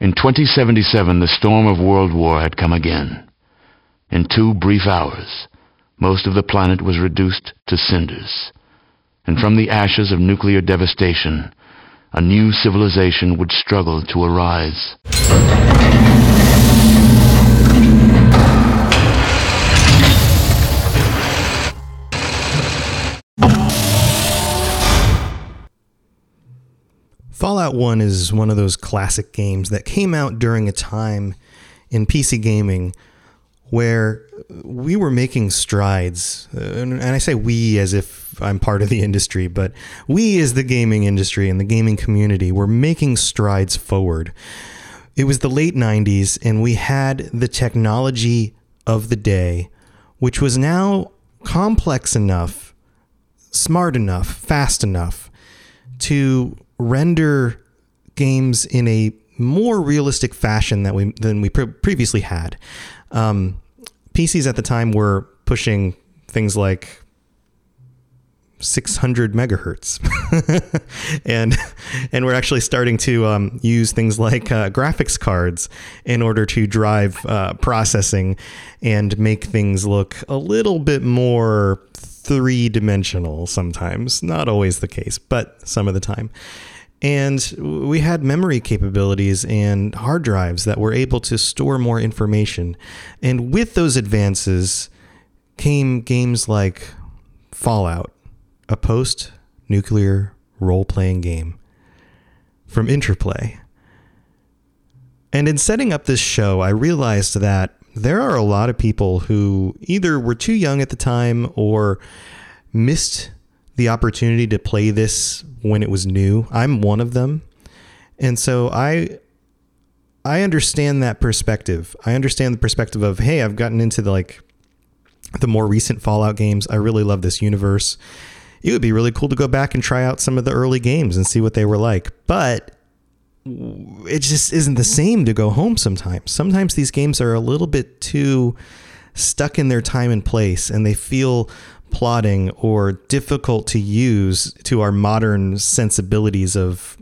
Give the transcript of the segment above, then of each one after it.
In 2077, the storm of World War had come again. In two brief hours, most of the planet was reduced to cinders. And from the ashes of nuclear devastation, a new civilization would struggle to arise. Fallout 1 is one of those classic games that came out during a time in PC gaming where we were making strides. Uh, and and I say we as if I'm part of the industry, but we as the gaming industry and the gaming community were making strides forward. It was the late 90s, and we had the technology of the day, which was now complex enough, smart enough, fast enough to render games in a more realistic fashion that we than we pre- previously had. Um, PCs at the time were pushing things like 600 megahertz, and and we're actually starting to um, use things like uh, graphics cards in order to drive uh, processing and make things look a little bit more three dimensional. Sometimes, not always the case, but some of the time. And we had memory capabilities and hard drives that were able to store more information. And with those advances came games like Fallout, a post nuclear role playing game from Interplay. And in setting up this show, I realized that there are a lot of people who either were too young at the time or missed the opportunity to play this when it was new. I'm one of them. And so I I understand that perspective. I understand the perspective of, hey, I've gotten into the like the more recent Fallout games. I really love this universe. It would be really cool to go back and try out some of the early games and see what they were like. But it just isn't the same to go home sometimes. Sometimes these games are a little bit too stuck in their time and place and they feel plotting or difficult to use to our modern sensibilities of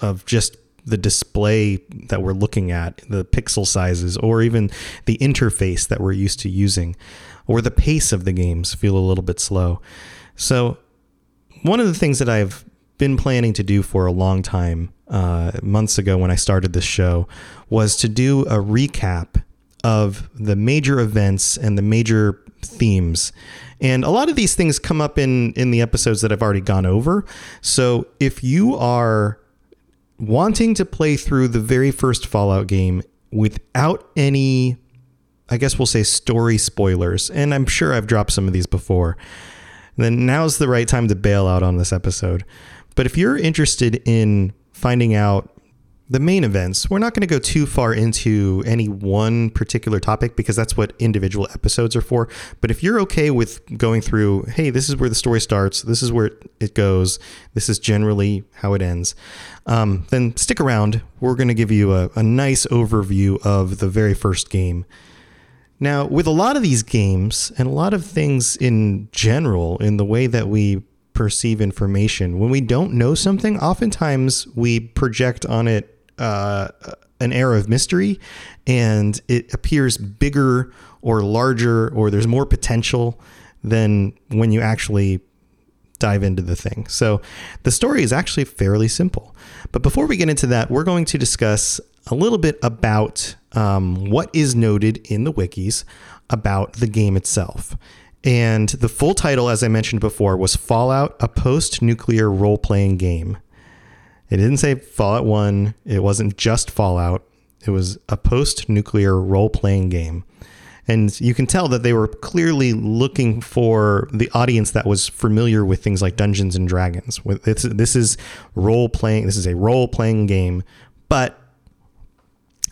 of just the display that we're looking at, the pixel sizes, or even the interface that we're used to using, or the pace of the games feel a little bit slow. So, one of the things that I've been planning to do for a long time, uh, months ago when I started this show, was to do a recap of the major events and the major themes. And a lot of these things come up in in the episodes that I've already gone over. So if you are wanting to play through the very first Fallout game without any I guess we'll say story spoilers, and I'm sure I've dropped some of these before, then now's the right time to bail out on this episode. But if you're interested in finding out the main events, we're not going to go too far into any one particular topic because that's what individual episodes are for. But if you're okay with going through, hey, this is where the story starts, this is where it goes, this is generally how it ends, um, then stick around. We're going to give you a, a nice overview of the very first game. Now, with a lot of these games and a lot of things in general, in the way that we perceive information, when we don't know something, oftentimes we project on it uh, an air of mystery and it appears bigger or larger or there's more potential than when you actually dive into the thing. So the story is actually fairly simple. But before we get into that, we're going to discuss a little bit about um, what is noted in the wikis about the game itself. And the full title, as I mentioned before, was Fallout, a post nuclear role playing game. It didn't say Fallout 1. It wasn't just Fallout. It was a post nuclear role playing game. And you can tell that they were clearly looking for the audience that was familiar with things like Dungeons and Dragons. This, is role playing, this is a role playing game, but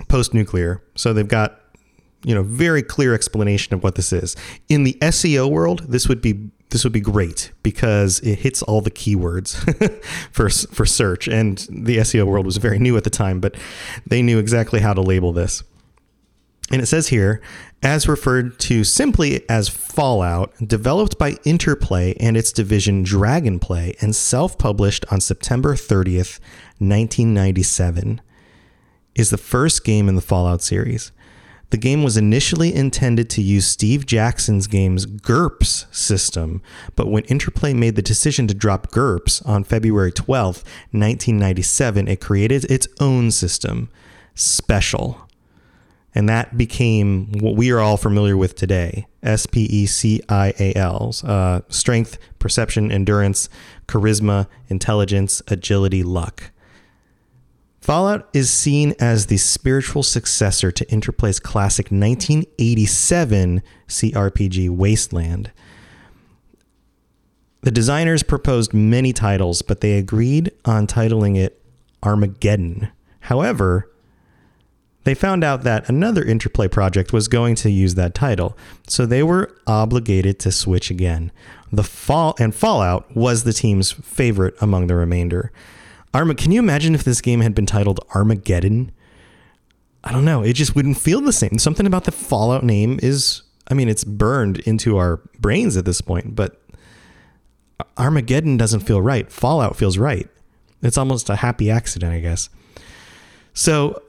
post nuclear. So they've got you know very clear explanation of what this is. In the SEO world, this would be this would be great because it hits all the keywords for for search and the SEO world was very new at the time, but they knew exactly how to label this. And it says here, as referred to simply as Fallout, developed by Interplay and its division Dragonplay, and self published on September 30th, 1997, is the first game in the Fallout series. The game was initially intended to use Steve Jackson's game's GURPS system, but when Interplay made the decision to drop GURPS on February 12, 1997, it created its own system, Special. And that became what we are all familiar with today S P E C I A L. Uh, strength, perception, endurance, charisma, intelligence, agility, luck. Fallout is seen as the spiritual successor to Interplay's classic 1987 CRPG Wasteland. The designers proposed many titles, but they agreed on titling it Armageddon. However, they found out that another Interplay project was going to use that title, so they were obligated to switch again. The Fall and Fallout was the team's favorite among the remainder. Arma, can you imagine if this game had been titled Armageddon? I don't know. It just wouldn't feel the same. Something about the Fallout name is, I mean, it's burned into our brains at this point, but Armageddon doesn't feel right. Fallout feels right. It's almost a happy accident, I guess. So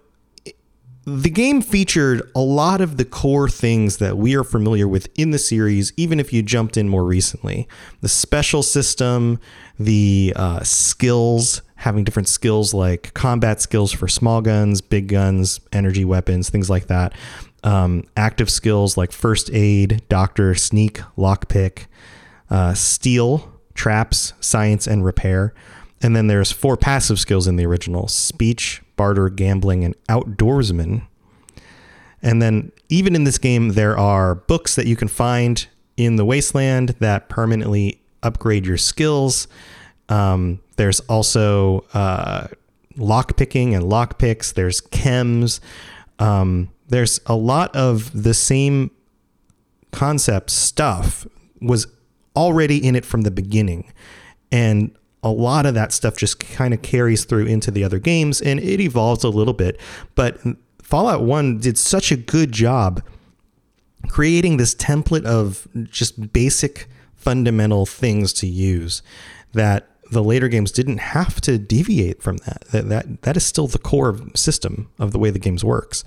the game featured a lot of the core things that we are familiar with in the series, even if you jumped in more recently. The special system, the uh, skills, having different skills like combat skills for small guns, big guns, energy weapons, things like that. Um, active skills like first aid, doctor, sneak, lockpick, uh, steal, traps, science, and repair. And then there's four passive skills in the original speech, barter, gambling, and outdoorsman. And then, even in this game, there are books that you can find in the wasteland that permanently upgrade your skills. Um, there's also uh, lock picking and lock picks. There's chems. Um, there's a lot of the same concept stuff was already in it from the beginning. And a lot of that stuff just kind of carries through into the other games and it evolves a little bit. But Fallout 1 did such a good job creating this template of just basic fundamental things to use that the later games didn't have to deviate from that. That that, that is still the core system of the way the games works.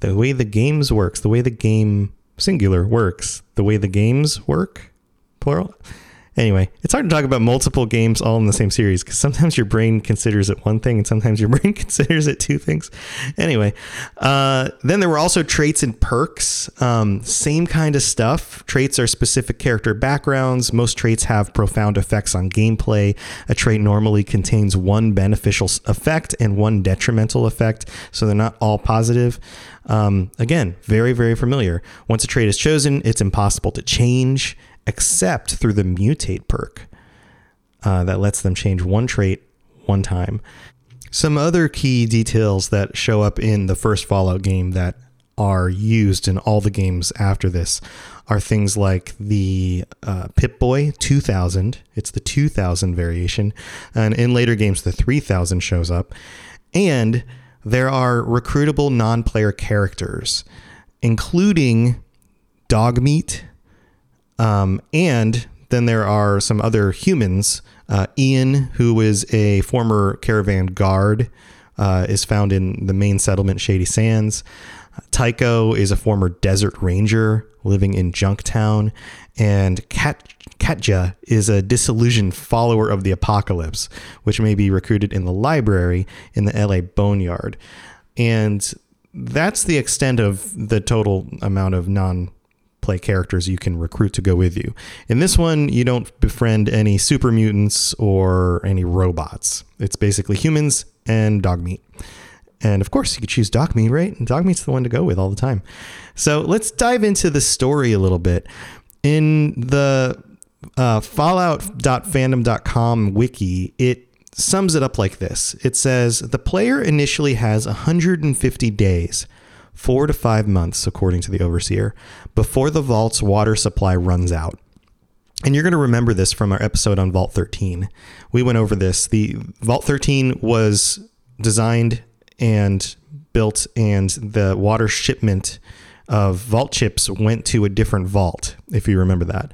The way the games works, the way the game singular works, the way the games work, plural. Anyway, it's hard to talk about multiple games all in the same series because sometimes your brain considers it one thing and sometimes your brain considers it two things. Anyway, uh, then there were also traits and perks. Um, same kind of stuff. Traits are specific character backgrounds. Most traits have profound effects on gameplay. A trait normally contains one beneficial effect and one detrimental effect, so they're not all positive. Um, again, very, very familiar. Once a trait is chosen, it's impossible to change except through the mutate perk uh, that lets them change one trait one time. Some other key details that show up in the first Fallout game that are used in all the games after this are things like the uh, Pip Boy 2000. It's the 2000 variation. And in later games, the 3000 shows up. And there are recruitable non player characters, including Dogmeat, um, and then there are some other humans. Uh, Ian, who is a former caravan guard, uh, is found in the main settlement, Shady Sands. Tycho is a former desert ranger living in Junktown. And Kat, Katja is a disillusioned follower of the apocalypse, which may be recruited in the library in the LA Boneyard. And that's the extent of the total amount of non play characters you can recruit to go with you. In this one, you don't befriend any super mutants or any robots. It's basically humans and dog meat. And of course, you could choose dog meat, right? And Dogmeat's the one to go with all the time. So let's dive into the story a little bit. In the uh, Fallout.fandom.com wiki, it sums it up like this it says the player initially has 150 days four to five months according to the overseer before the vault's water supply runs out and you're going to remember this from our episode on Vault 13. We went over this. The Vault 13 was designed and built, and the water shipment of vault chips went to a different vault, if you remember that.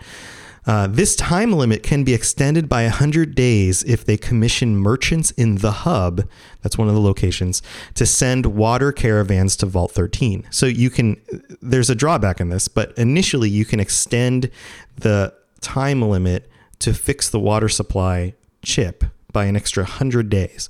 Uh, this time limit can be extended by 100 days if they commission merchants in the hub, that's one of the locations, to send water caravans to Vault 13. So you can, there's a drawback in this, but initially you can extend the time limit to fix the water supply chip by an extra 100 days.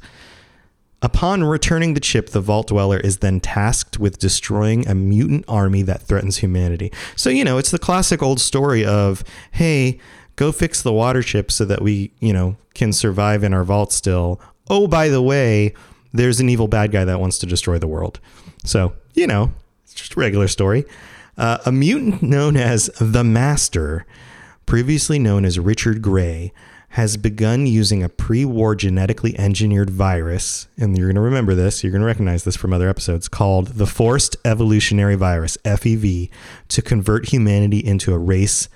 Upon returning the chip, the Vault Dweller is then tasked with destroying a mutant army that threatens humanity. So, you know, it's the classic old story of, hey, go fix the water chip so that we, you know, can survive in our vault still. Oh, by the way, there's an evil bad guy that wants to destroy the world. So, you know, it's just a regular story. Uh, a mutant known as the Master, previously known as Richard Gray, has begun using a pre war genetically engineered virus, and you're going to remember this, you're going to recognize this from other episodes, called the Forced Evolutionary Virus, FEV, to convert humanity into a race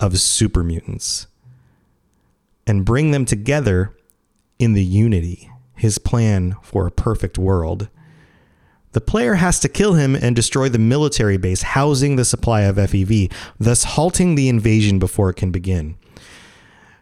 of super mutants and bring them together in the unity, his plan for a perfect world. The player has to kill him and destroy the military base housing the supply of FEV, thus halting the invasion before it can begin.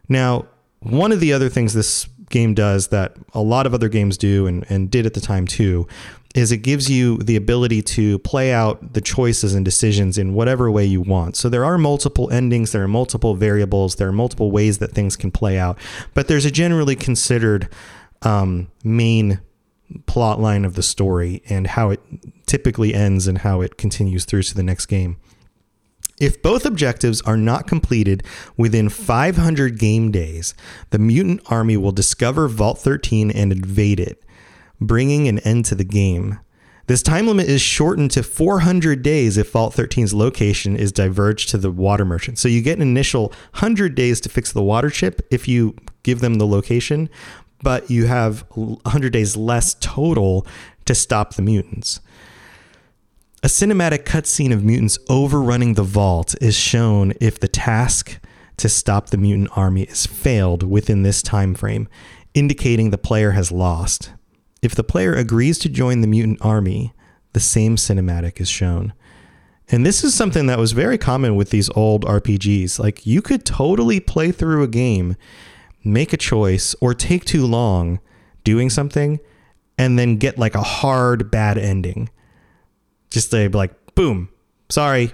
Now, one of the other things this game does that a lot of other games do and, and did at the time too is it gives you the ability to play out the choices and decisions in whatever way you want. So there are multiple endings, there are multiple variables, there are multiple ways that things can play out, but there's a generally considered um, main plot line of the story and how it typically ends and how it continues through to the next game. If both objectives are not completed within 500 game days, the mutant army will discover Vault 13 and invade it, bringing an end to the game. This time limit is shortened to 400 days if Vault 13's location is diverged to the water merchant. So you get an initial 100 days to fix the water chip if you give them the location, but you have 100 days less total to stop the mutants. A cinematic cutscene of mutants overrunning the vault is shown if the task to stop the mutant army is failed within this time frame, indicating the player has lost. If the player agrees to join the mutant army, the same cinematic is shown. And this is something that was very common with these old RPGs. Like you could totally play through a game, make a choice, or take too long doing something, and then get like a hard bad ending just say like, boom, sorry,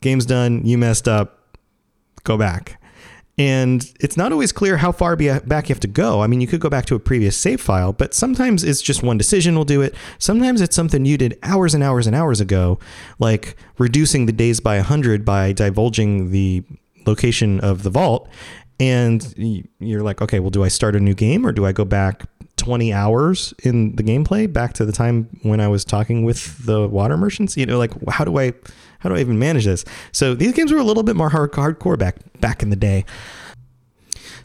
game's done, you messed up, go back. And it's not always clear how far back you have to go. I mean, you could go back to a previous save file, but sometimes it's just one decision will do it. Sometimes it's something you did hours and hours and hours ago, like reducing the days by 100 by divulging the location of the vault. And you're like, okay, well, do I start a new game or do I go back 20 hours in the gameplay back to the time when I was talking with the water merchants. You know, like how do I how do I even manage this? So these games were a little bit more hard, hardcore back back in the day.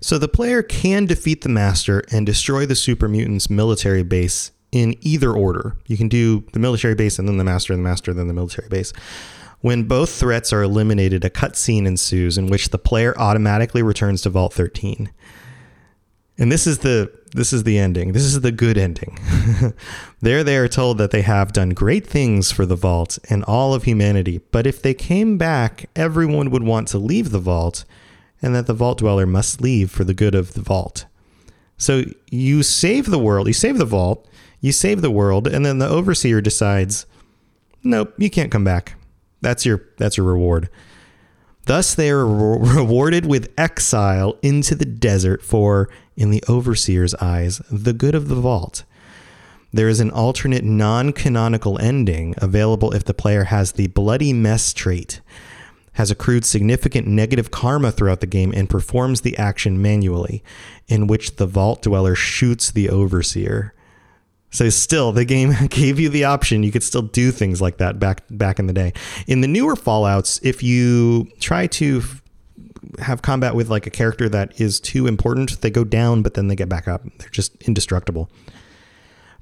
So the player can defeat the master and destroy the super mutants military base in either order. You can do the military base and then the master, and the master, then the military base. When both threats are eliminated, a cutscene ensues in which the player automatically returns to Vault 13. And this is the this is the ending. This is the good ending. there they are told that they have done great things for the vault and all of humanity, but if they came back, everyone would want to leave the vault, and that the vault dweller must leave for the good of the vault. So you save the world, you save the vault, you save the world, and then the overseer decides, nope, you can't come back. That's your that's your reward. Thus, they are re- rewarded with exile into the desert for, in the overseer's eyes, the good of the vault. There is an alternate non canonical ending available if the player has the Bloody Mess trait, has accrued significant negative karma throughout the game, and performs the action manually, in which the vault dweller shoots the overseer. So still, the game gave you the option. You could still do things like that back back in the day. In the newer Fallout's, if you try to have combat with like a character that is too important, they go down, but then they get back up. They're just indestructible.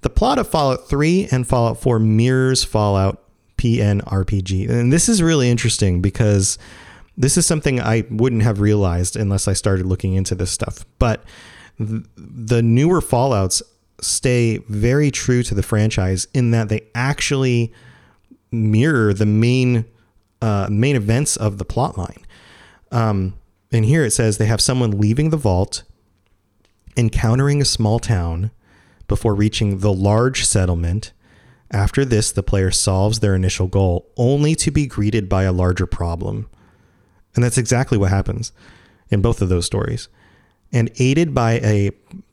The plot of Fallout 3 and Fallout 4 mirrors Fallout PNRPG. And this is really interesting because this is something I wouldn't have realized unless I started looking into this stuff. But the newer Fallouts stay very true to the franchise in that they actually mirror the main uh, main events of the plot line. Um, and here it says they have someone leaving the vault, encountering a small town before reaching the large settlement. After this, the player solves their initial goal, only to be greeted by a larger problem. And that's exactly what happens in both of those stories. And aided by a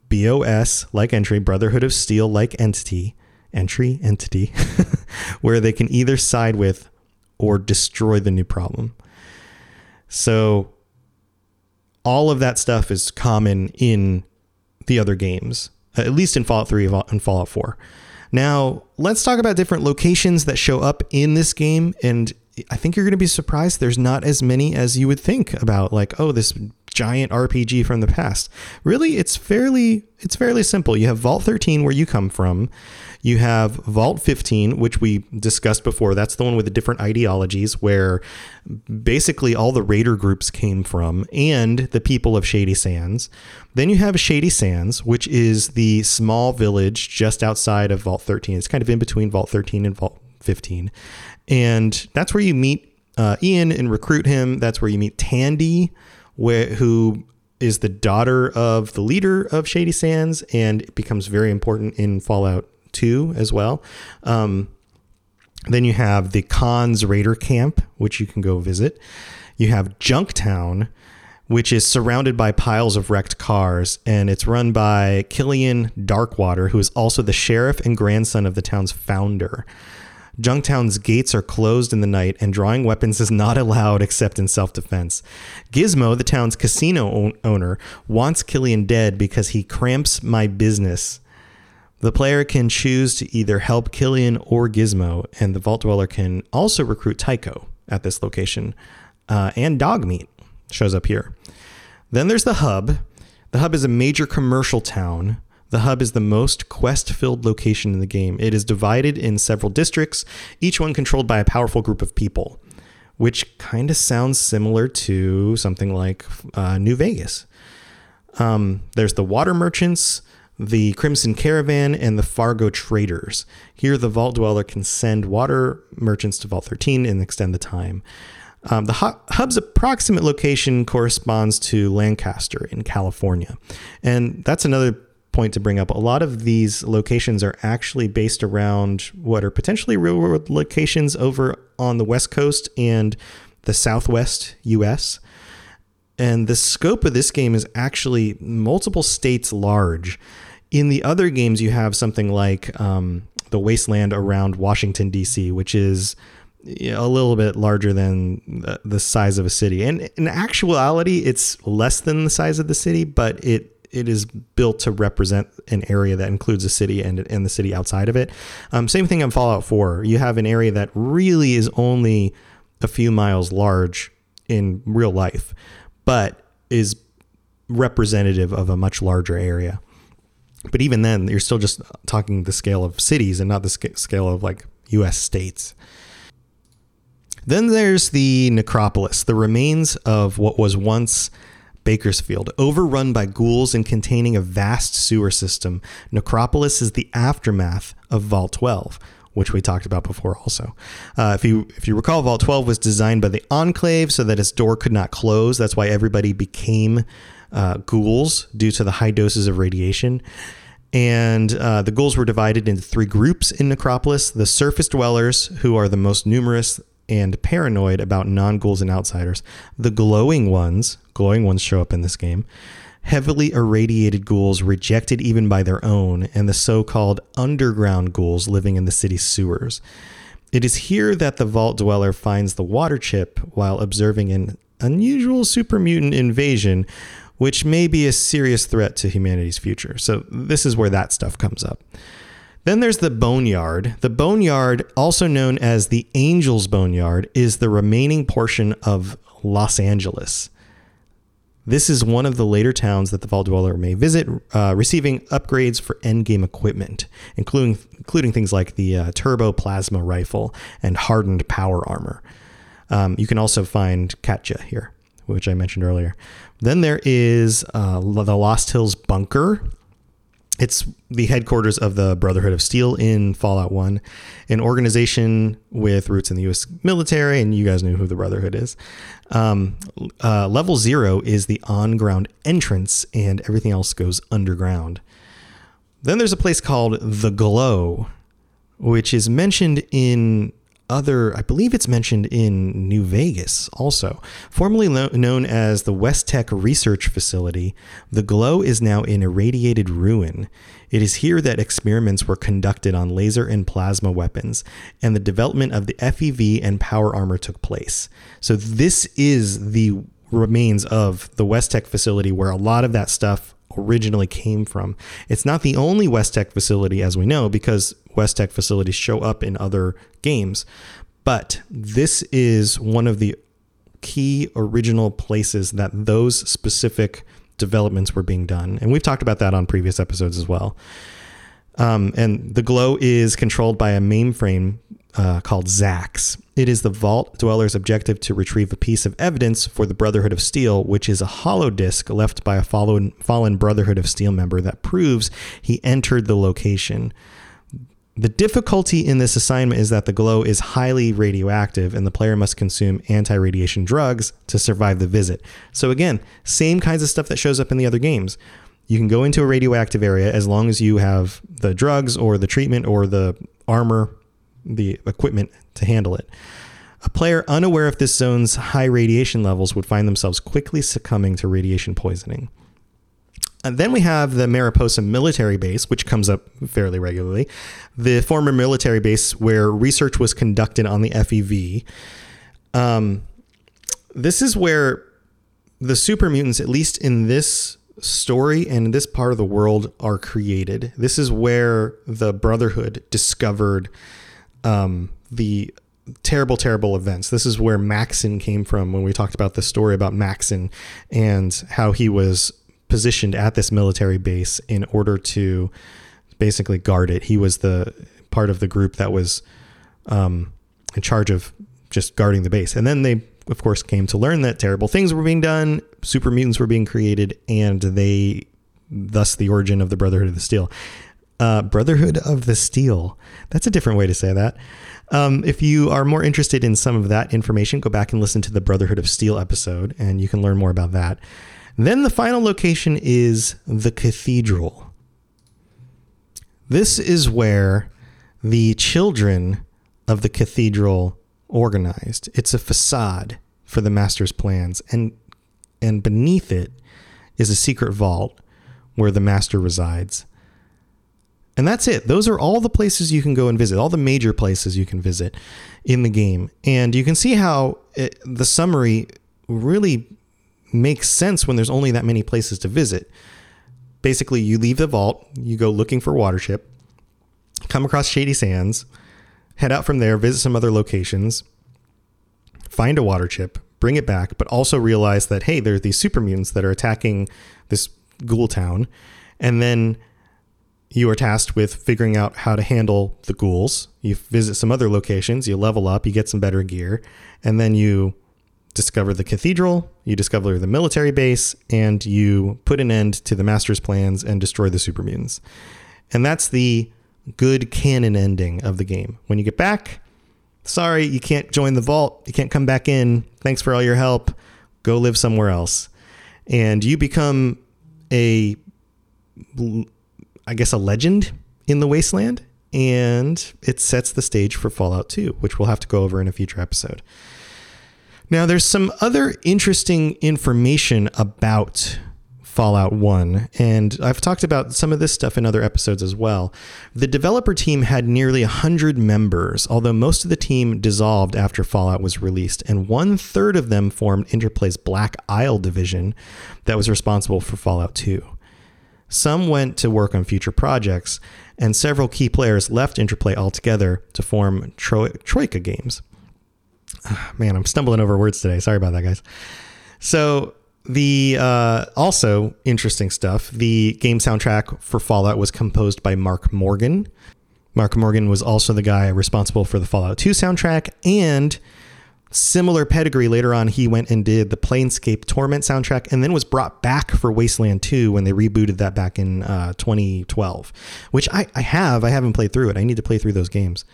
BOS like entry, Brotherhood of Steel like entity, entry entity, where they can either side with or destroy the new problem. So all of that stuff is common in the other games, at least in Fallout 3 and Fallout 4. Now, let's talk about different locations that show up in this game. And I think you're going to be surprised there's not as many as you would think about, like, oh, this giant RPG from the past. Really, it's fairly it's fairly simple. You have Vault 13 where you come from. You have Vault 15, which we discussed before. That's the one with the different ideologies where basically all the raider groups came from and the people of Shady Sands. Then you have Shady Sands, which is the small village just outside of Vault 13. It's kind of in between Vault 13 and Vault 15. And that's where you meet uh, Ian and recruit him. That's where you meet Tandy, who is the daughter of the leader of Shady Sands and becomes very important in Fallout 2 as well. Um, then you have the Khan's Raider Camp, which you can go visit. You have Junktown, which is surrounded by piles of wrecked cars, and it's run by Killian Darkwater, who is also the sheriff and grandson of the town's founder. Junktown's gates are closed in the night, and drawing weapons is not allowed except in self defense. Gizmo, the town's casino own- owner, wants Killian dead because he cramps my business. The player can choose to either help Killian or Gizmo, and the Vault Dweller can also recruit Tycho at this location. Uh, and Dogmeat shows up here. Then there's the Hub. The Hub is a major commercial town. The Hub is the most quest filled location in the game. It is divided in several districts, each one controlled by a powerful group of people, which kind of sounds similar to something like uh, New Vegas. Um, there's the Water Merchants, the Crimson Caravan, and the Far Go Traders. Here, the Vault Dweller can send water merchants to Vault 13 and extend the time. Um, the hub's approximate location corresponds to Lancaster in California. And that's another point to bring up. A lot of these locations are actually based around what are potentially real world locations over on the West Coast and the Southwest US. And the scope of this game is actually multiple states large. In the other games, you have something like um, the wasteland around Washington, D.C., which is a little bit larger than the size of a city. And in actuality, it's less than the size of the city, but it it is built to represent an area that includes a city and, and the city outside of it. Um, same thing on Fallout 4. You have an area that really is only a few miles large in real life, but is representative of a much larger area. But even then, you're still just talking the scale of cities and not the sc- scale of like US states. Then there's the necropolis, the remains of what was once Bakersfield, overrun by ghouls and containing a vast sewer system. Necropolis is the aftermath of Vault 12, which we talked about before also. Uh, if you if you recall, Vault 12 was designed by the Enclave so that its door could not close. That's why everybody became uh, ghouls due to the high doses of radiation. And uh, the ghouls were divided into three groups in Necropolis the surface dwellers, who are the most numerous and paranoid about non ghouls and outsiders. The glowing ones, glowing ones show up in this game, heavily irradiated ghouls rejected even by their own, and the so called underground ghouls living in the city's sewers. It is here that the Vault Dweller finds the water chip while observing an unusual super mutant invasion, which may be a serious threat to humanity's future. So, this is where that stuff comes up. Then there's the Boneyard. The Boneyard, also known as the Angel's Boneyard, is the remaining portion of Los Angeles. This is one of the later towns that the Vault Dweller may visit, uh, receiving upgrades for endgame equipment, including including things like the uh, turbo plasma rifle and hardened power armor. Um, you can also find Katja here, which I mentioned earlier. Then there is uh, the Lost Hills Bunker, it's the headquarters of the Brotherhood of Steel in Fallout 1, an organization with roots in the US military, and you guys know who the Brotherhood is. Um, uh, level zero is the on ground entrance, and everything else goes underground. Then there's a place called The Glow, which is mentioned in other, I believe it's mentioned in New Vegas also. Formerly lo- known as the West Tek Research Facility, the Glow is now an irradiated ruin. It is here that experiments were conducted on laser and plasma weapons, and the development of the FEV and power armor took place. So, this is the remains of the West Tek facility where a lot of that stuff originally came from. It's not the only West Tek facility, as we know, because West Tek facilities show up in other games. But this is one of the key original places that those specific developments were being done. And we've talked about that on previous episodes as well. Um, and the glow is controlled by a mainframe uh, called Zax. It is the Vault Dweller's objective to retrieve a piece of evidence for the Brotherhood of Steel, which is a hollow disk left by a fallen, fallen Brotherhood of Steel member that proves he entered the location. The difficulty in this assignment is that the glow is highly radioactive and the player must consume anti radiation drugs to survive the visit. So, again, same kinds of stuff that shows up in the other games. You can go into a radioactive area as long as you have the drugs or the treatment or the armor, the equipment to handle it. A player unaware of this zone's high radiation levels would find themselves quickly succumbing to radiation poisoning. And then we have the Mariposa military base, which comes up fairly regularly. The former military base where research was conducted on the FEV. Um, this is where the super mutants, at least in this story and in this part of the world, are created. This is where the Brotherhood discovered um, the terrible, terrible events. This is where Maxon came from when we talked about the story about Maxon and how he was positioned at this military base in order to basically guard it. He was the part of the group that was um, in charge of just guarding the base. And then they, of course, came to learn that terrible things were being done, super mutants were being created, and they, thus, the origin of the Brotherhood of the Steel. Uh, Brotherhood of the Steel. That's a different way to say that. Um, if you are more interested in some of that information, go back and listen to the Brotherhood of Steel episode, and you can learn more about that. Then the final location is the cathedral. This is where the children of the cathedral organized. It's a facade for the master's plans, and and beneath it is a secret vault where the master resides. And that's it. Those are all the places you can go and visit, all the major places you can visit in the game. And you can see how it, the summary really makes sense when there's only that many places to visit. Basically, you leave the vault, you go looking for water chip, come across Shady Sands, head out from there, visit some other locations, find a water chip, bring it back, but also realize that, hey, there's these super mutants that are attacking this ghoul town. And then you are tasked with figuring out how to handle the ghouls. You visit some other locations, you level up, you get some better gear, and then you discover the cathedral, you discover the military base, and you put an end to the master's plans and destroy the super mutants. And that's the good canon ending of the game. When you get back, sorry, you can't join the vault. You can't come back in. Thanks for all your help. Go live somewhere else. And you become a, I guess, a legend in the wasteland. And it sets the stage for Fallout 2, which we'll have to go over in a future episode. Now, there's some other interesting information about Fallout 1, and I've talked about some of this stuff in other episodes as well. The developer team had nearly 100 members, although most of the team dissolved after Fallout was released, and one third of them formed Interplay's Black Isle division that was responsible for Fallout 2. Some went to work on future projects, and several key players left Interplay altogether to form Tro- Troika Games. man, I'm stumbling over words today. Sorry about that, guys. So the uh, also interesting stuff. The game soundtrack for Fallout was composed by Mark Morgan. Mark Morgan was also the guy responsible for the Fallout 2 soundtrack and similar pedigree. Later on, he went and did the Planescape Torment soundtrack and then was brought back for Wasteland 2 when they rebooted that back in uh, 2012, which I, I have. I haven't played through it. I need to play through those games.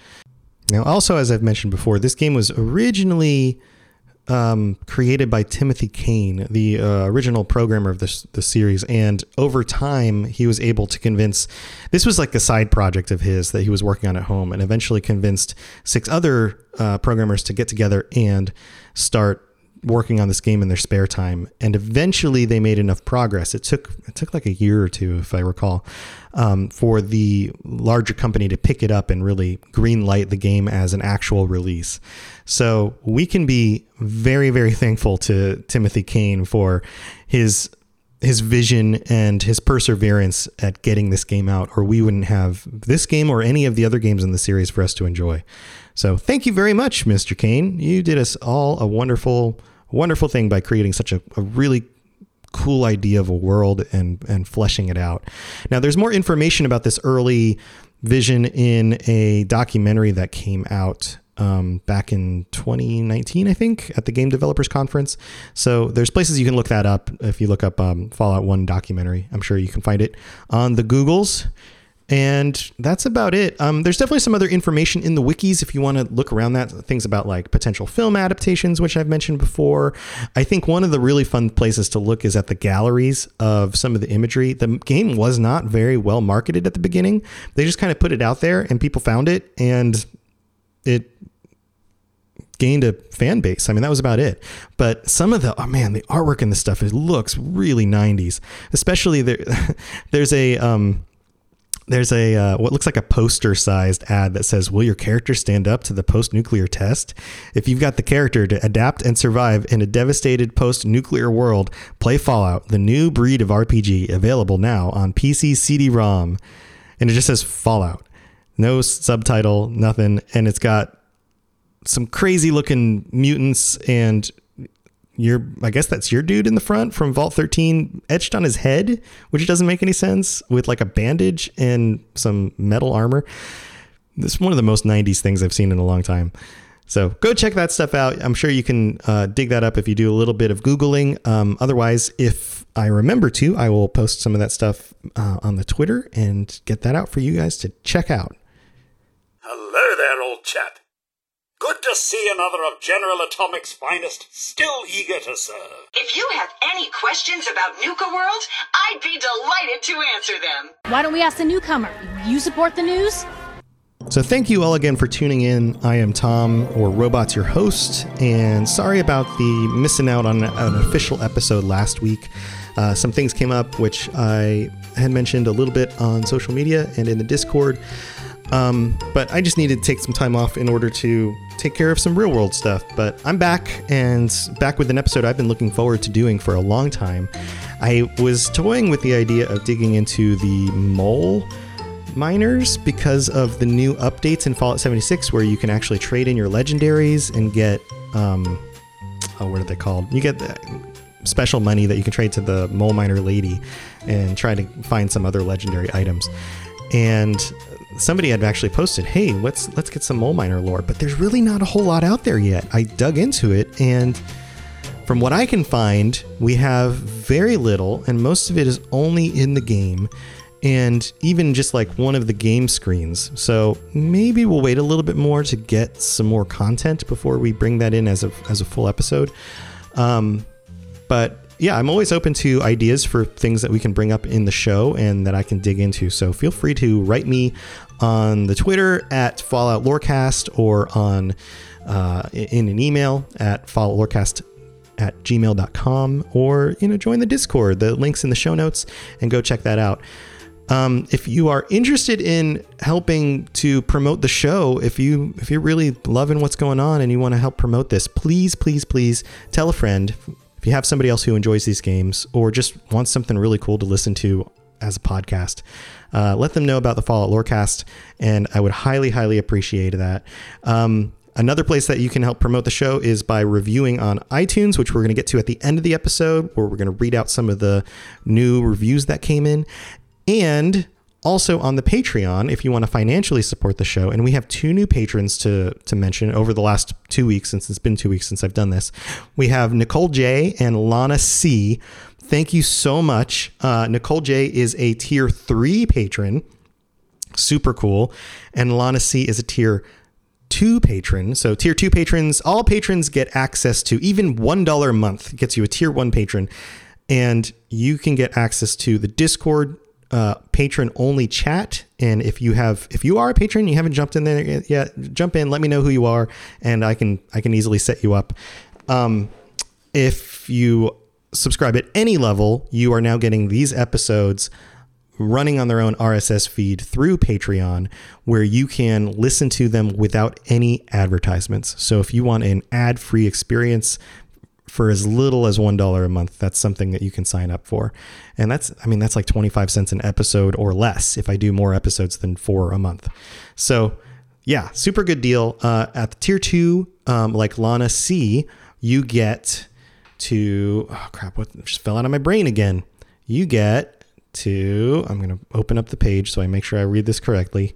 Now, also, as I've mentioned before, this game was originally um, created by Timothy Cain, the uh, original programmer of this the series, and over time he was able to convince. This was like a side project of his that he was working on at home, and eventually convinced six other uh, programmers to get together and start working on this game in their spare time. And eventually they made enough progress. It took it took like a year or two, if I recall, um, for the larger company to pick it up and really green light the game as an actual release. So we can be very, very thankful to Timothy Cain for his his vision and his perseverance at getting this game out, or we wouldn't have this game or any of the other games in the series for us to enjoy. So thank you very much, Mr. Cain. You did us all a wonderful, wonderful thing by creating such a, a really cool idea of a world and and fleshing it out. Now, there's more information about this early vision in a documentary that came out um, back in 2019, I think, at the Game Developers Conference. So there's places you can look that up. If you look up um, Fallout 1 documentary, I'm sure you can find it on the Googles. And that's about it. Um, there's definitely some other information in the wikis if you want to look around that. Things about like potential film adaptations, which I've mentioned before. I think one of the really fun places to look is at the galleries of some of the imagery. The game was not very well marketed at the beginning. They just kind of put it out there and people found it and it gained a fan base. I mean, that was about it. But some of the oh man, the artwork in this stuff it looks really 90s. Especially there there's a um there's a uh, what looks like a poster sized ad that says will your character stand up to the post nuclear test? If you've got the character to adapt and survive in a devastated post nuclear world play fallout the new breed of rpg available now on pc cd-rom and it just says fallout. No subtitle nothing. And it's got some crazy looking mutants and your I guess that's your dude in the front from Vault 13 etched on his head, which doesn't make any sense with like a bandage and some metal armor. This is one of the most 90s things I've seen in a long time. So go check that stuff out. I'm sure you can uh, dig that up if you do a little bit of Googling. Um, otherwise, if I remember to, I will post some of that stuff uh, on the Twitter and get that out for you guys to check out. Hello there, old chap. Good to see another of General Atomic's finest, still eager to serve. If you have any questions about Nuka World, I'd be delighted to answer them. Why don't we ask the newcomer? You support the news? So thank you all again for tuning in. I am Tom, or Robots, your host, and sorry about the missing out on an official episode last week. Uh, some things came up which I had mentioned a little bit on social media and in the Discord. Um, but I just needed to take some time off in order to take care of some real world stuff. But I'm back and back with an episode I've been looking forward to doing for a long time. I was toying with the idea of digging into the mole miners because of the new updates in Fallout 76 where you can actually trade in your legendaries and get um oh what are they called? You get the special money that you can trade to the mole miner lady and try to find some other legendary items. And somebody had actually posted, "Hey, let's let's get some mole miner lore," but there's really not a whole lot out there yet. I dug into it, and from what I can find, we have very little, and most of it is only in the game, and even just like one of the game screens. So maybe we'll wait a little bit more to get some more content before we bring that in as a as a full episode. Um, but yeah, I'm always open to ideas for things that we can bring up in the show and that I can dig into. So feel free to write me on the Twitter at Fallout Lorecast or on uh, in an email at Fallout Lorecast at gmail.com or you know join the discord. The links in the show notes and go check that out. Um, if you are interested in helping to promote the show if you if you're really loving what's going on and you want to help promote this please please please tell a friend if you have somebody else who enjoys these games or just wants something really cool to listen to as a podcast, uh, let them know about the Fallout Lorecast, and I would highly, highly appreciate that. Um, Another place that you can help promote the show is by reviewing on iTunes, which we're going to get to at the end of the episode, where we're going to read out some of the new reviews that came in. And also on the Patreon, if you want to financially support the show, and we have two new patrons to to mention over the last two weeks, since it's been two weeks since I've done this. We have Nicole J and Lana C. Thank you so much. Uh, Nicole J is a tier three patron, super cool, and Lana C is a tier two patron. So tier two patrons, all patrons get access to even one dollar a month gets you a tier one patron, and you can get access to the Discord uh, patron only chat. And if you have, if you are a patron, you haven't jumped in there yet, jump in. Let me know who you are, and I can I can easily set you up. Um, if you subscribe at any level, you are now getting these episodes running on their own RSS feed through Patreon, where you can listen to them without any advertisements. So if you want an ad free experience for as little as $1 a month, that's something that you can sign up for. And that's, I mean, that's like 25 cents an episode or less if I do more episodes than four a month. So yeah, super good deal. Uh, at the tier two, um, like Lana C, you get to, oh crap, what just fell out of my brain again. You get to, I'm going to open up the page so I make sure I read this correctly.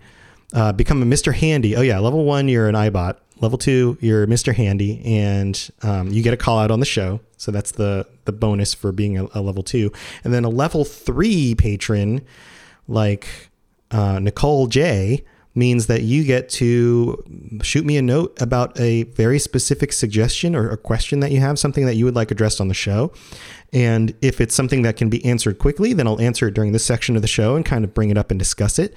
Uh, become a Mr. Handy. Oh, yeah. Level one, you're an Eyebot. Level two, you're Mr. Handy, and um, you get a call out on the show. So that's the the bonus for being a, a level two. And then a level three patron, like uh, Nicole J, means that you get to shoot me a note about a very specific suggestion or a question that you have, something that you would like addressed on the show. And if it's something that can be answered quickly, then I'll answer it during this section of the show and kind of bring it up and discuss it.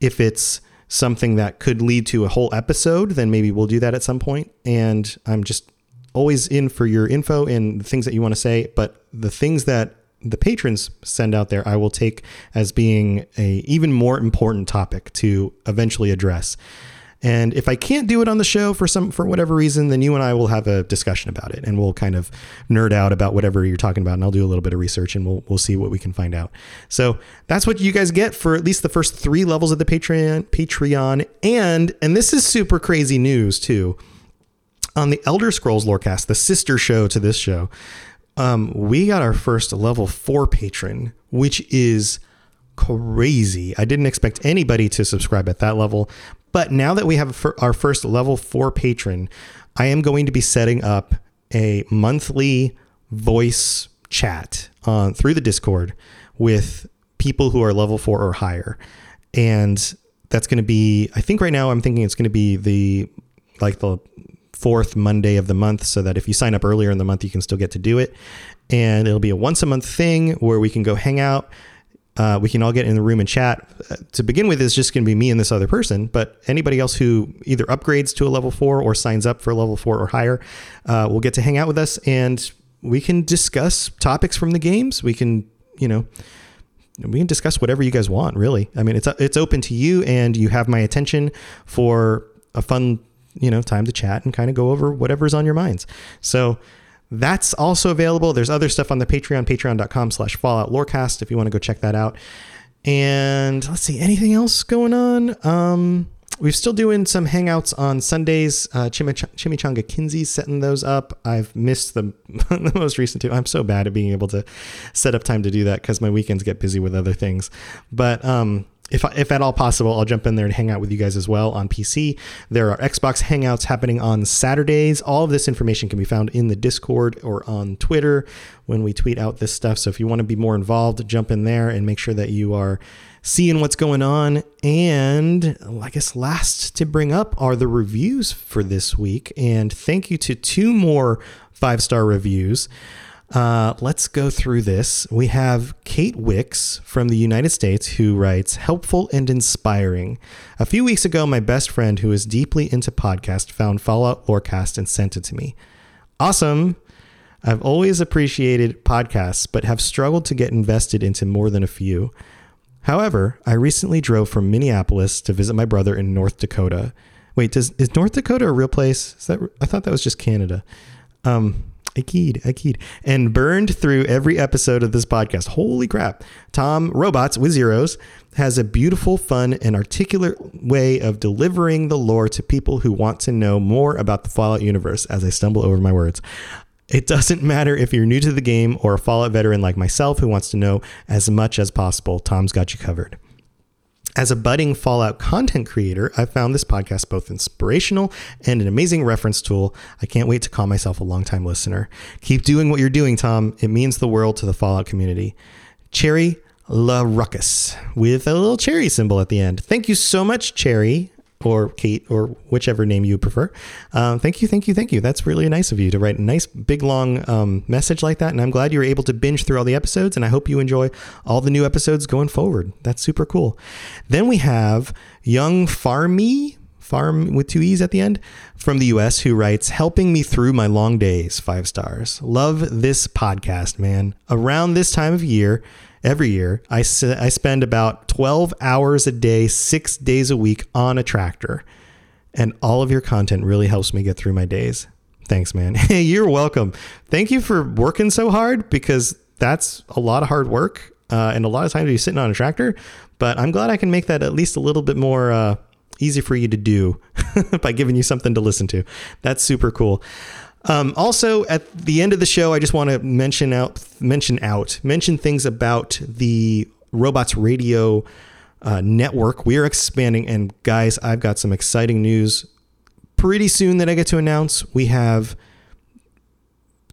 If it's something that could lead to a whole episode, then maybe we'll do that at some point. And I'm just always in for your info and the things that you want to say. But the things that the patrons send out there, I will take as being a even more important topic to eventually address. And if I can't do it on the show for some for whatever reason, then you and I will have a discussion about it, and we'll kind of nerd out about whatever you're talking about, and I'll do a little bit of research, and we'll we'll see what we can find out. So that's what you guys get for at least the first three levels of the Patreon. Patreon, and and this is super crazy news too. On the Elder Scrolls Lorecast, the sister show to this show, um, we got our first level four patron, which is crazy. I didn't expect anybody to subscribe at that level, but now that we have our first level four patron, I am going to be setting up a monthly voice chat through the Discord with people who are level four or higher. And that's going to be, I think right now I'm thinking it's going to be the like the fourth Monday of the month so that if you sign up earlier in the month, you can still get to do it. And it'll be a once a month thing where we can go hang out uh, we can all get in the room and chat. Uh, to begin with, it's just going to be me and this other person. But anybody else who either upgrades to a level four or signs up for a level four or higher uh, will get to hang out with us, and we can discuss topics from the games. We can, you know, we can discuss whatever you guys want. Really, I mean, it's it's open to you, and you have my attention for a fun, you know, time to chat and kind of go over whatever's on your minds. So that's also available. There's other stuff on the Patreon, patreon.com slash Fallout Lorecast if you want to go check that out. And let's see, anything else going on? Um, we're still doing some hangouts on Sundays. Uh, Chimich- Chimichanga Kinsey's setting those up. I've missed the, the most recent two. I'm so bad at being able to set up time to do that because my weekends get busy with other things. But um, if, if at all possible, I'll jump in there and hang out with you guys as well on PC. There are Xbox Hangouts happening on Saturdays. All of this information can be found in the Discord or on Twitter when we tweet out this stuff. So if you want to be more involved, jump in there and make sure that you are seeing what's going on. And I guess last to bring up are the reviews for this week. And thank you to two more five star reviews. Uh, let's go through this. We have Kate Wicks from the United States who writes, helpful and inspiring. A few weeks ago, my best friend who is deeply into podcast found Fallout Lorecast and sent it to me. Awesome. I've always appreciated podcasts, but have struggled to get invested into more than a few. However, I recently drove from Minneapolis to visit my brother in North Dakota. Wait, does is North Dakota a real place? Is that I thought that was just Canada. Um, Akid, Akid, and burned through every episode of this podcast. Holy crap. Tom Robots with Zeros has a beautiful, fun, and articulate way of delivering the lore to people who want to know more about the Fallout universe as I stumble over my words. It doesn't matter if you're new to the game or a Fallout veteran like myself who wants to know as much as possible, Tom's got you covered. As a budding Fallout content creator, I found this podcast both inspirational and an amazing reference tool. I can't wait to call myself a longtime listener. Keep doing what you're doing, Tom. It means the world to the Fallout community. Cherry La Ruckus with a little cherry symbol at the end. Thank you so much, Cherry or Kate or whichever name you prefer. Um, thank you, thank you, thank you. That's really nice of you to write a nice, big, long um, message like that. And I'm glad you were able to binge through all the episodes. And I hope you enjoy all the new episodes going forward. That's super cool. Then we have Young Farmy. Farm with two E's at the end from the US who writes, Helping me through my long days, five stars. Love this podcast, man. Around this time of year, every year, I, I spend about 12 hours a day, six days a week on a tractor. And all of your content really helps me get through my days. Thanks, man. Hey, you're welcome. Thank you for working so hard because that's a lot of hard work. Uh, and a lot of times you're sitting on a tractor, but I'm glad I can make that at least a little bit more uh, easy for you to do by giving you something to listen to. That's super cool. Um, also, at the end of the show, I just want to mention out, mention out, mention things about the Robots Radio uh, network. We are expanding, and guys, I've got some exciting news pretty soon that I get to announce. We have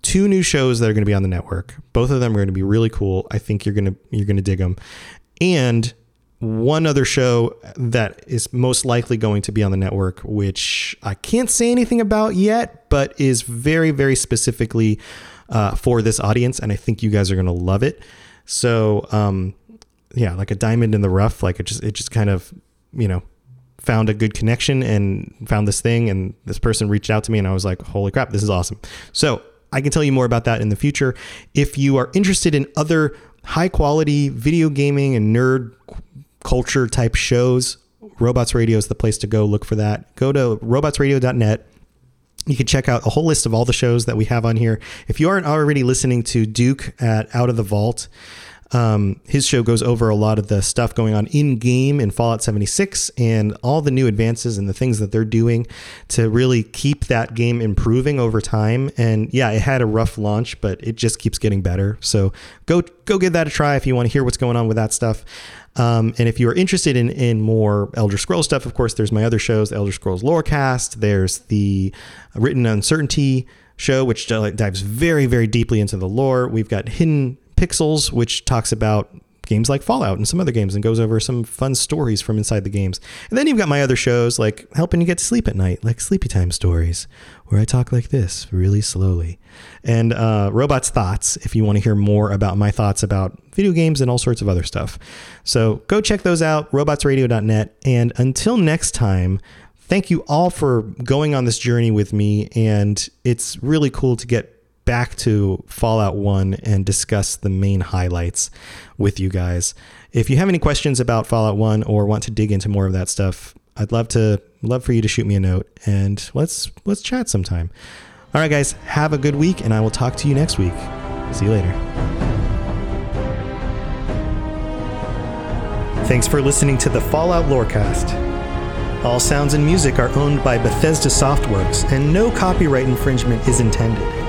two new shows that are going to be on the network. Both of them are going to be really cool. I think you're going to you're going to dig them. And one other show that is most likely going to be on the network, which I can't say anything about yet, but is very, very specifically uh, for this audience, and I think you guys are going to love it. So, um, yeah, like a diamond in the rough, like it just it just kind of you know found a good connection and found this thing, and this person reached out to me, and I was like, holy crap, this is awesome. So I can tell you more about that in the future. If you are interested in other high quality video gaming and nerd culture type shows, Robots Radio is the place to go look for that. Go to robotsradio.net. You can check out a whole list of all the shows that we have on here. If you aren't already listening to Duke at Out of the Vault, um, his show goes over a lot of the stuff going on in game in Fallout 76 and all the new advances and the things that they're doing to really keep that game improving over time. And yeah, it had a rough launch, but it just keeps getting better. So go go give that a try if you want to hear what's going on with that stuff. Um, and if you are interested in in more Elder Scrolls stuff, of course, there's my other shows, Elder Scrolls Lorecast. There's the Written Uncertainty show, which dives very very deeply into the lore. We've got Hidden Pixels, which talks about games like Fallout and some other games and goes over some fun stories from inside the games. And then you've got my other shows like helping you get to sleep at night, like Sleepy Time Stories, where I talk like this really slowly. And uh, Robots Thoughts, if you want to hear more about my thoughts about video games and all sorts of other stuff. So go check those out, robotsradio.net. And until next time, thank you all for going on this journey with me. And it's really cool to get back to Fallout 1 and discuss the main highlights with you guys. If you have any questions about Fallout 1 or want to dig into more of that stuff, I'd love to love for you to shoot me a note and let's let's chat sometime. All right guys, have a good week and I will talk to you next week. See you later. Thanks for listening to the Fallout Lorecast. All sounds and music are owned by Bethesda Softworks and no copyright infringement is intended.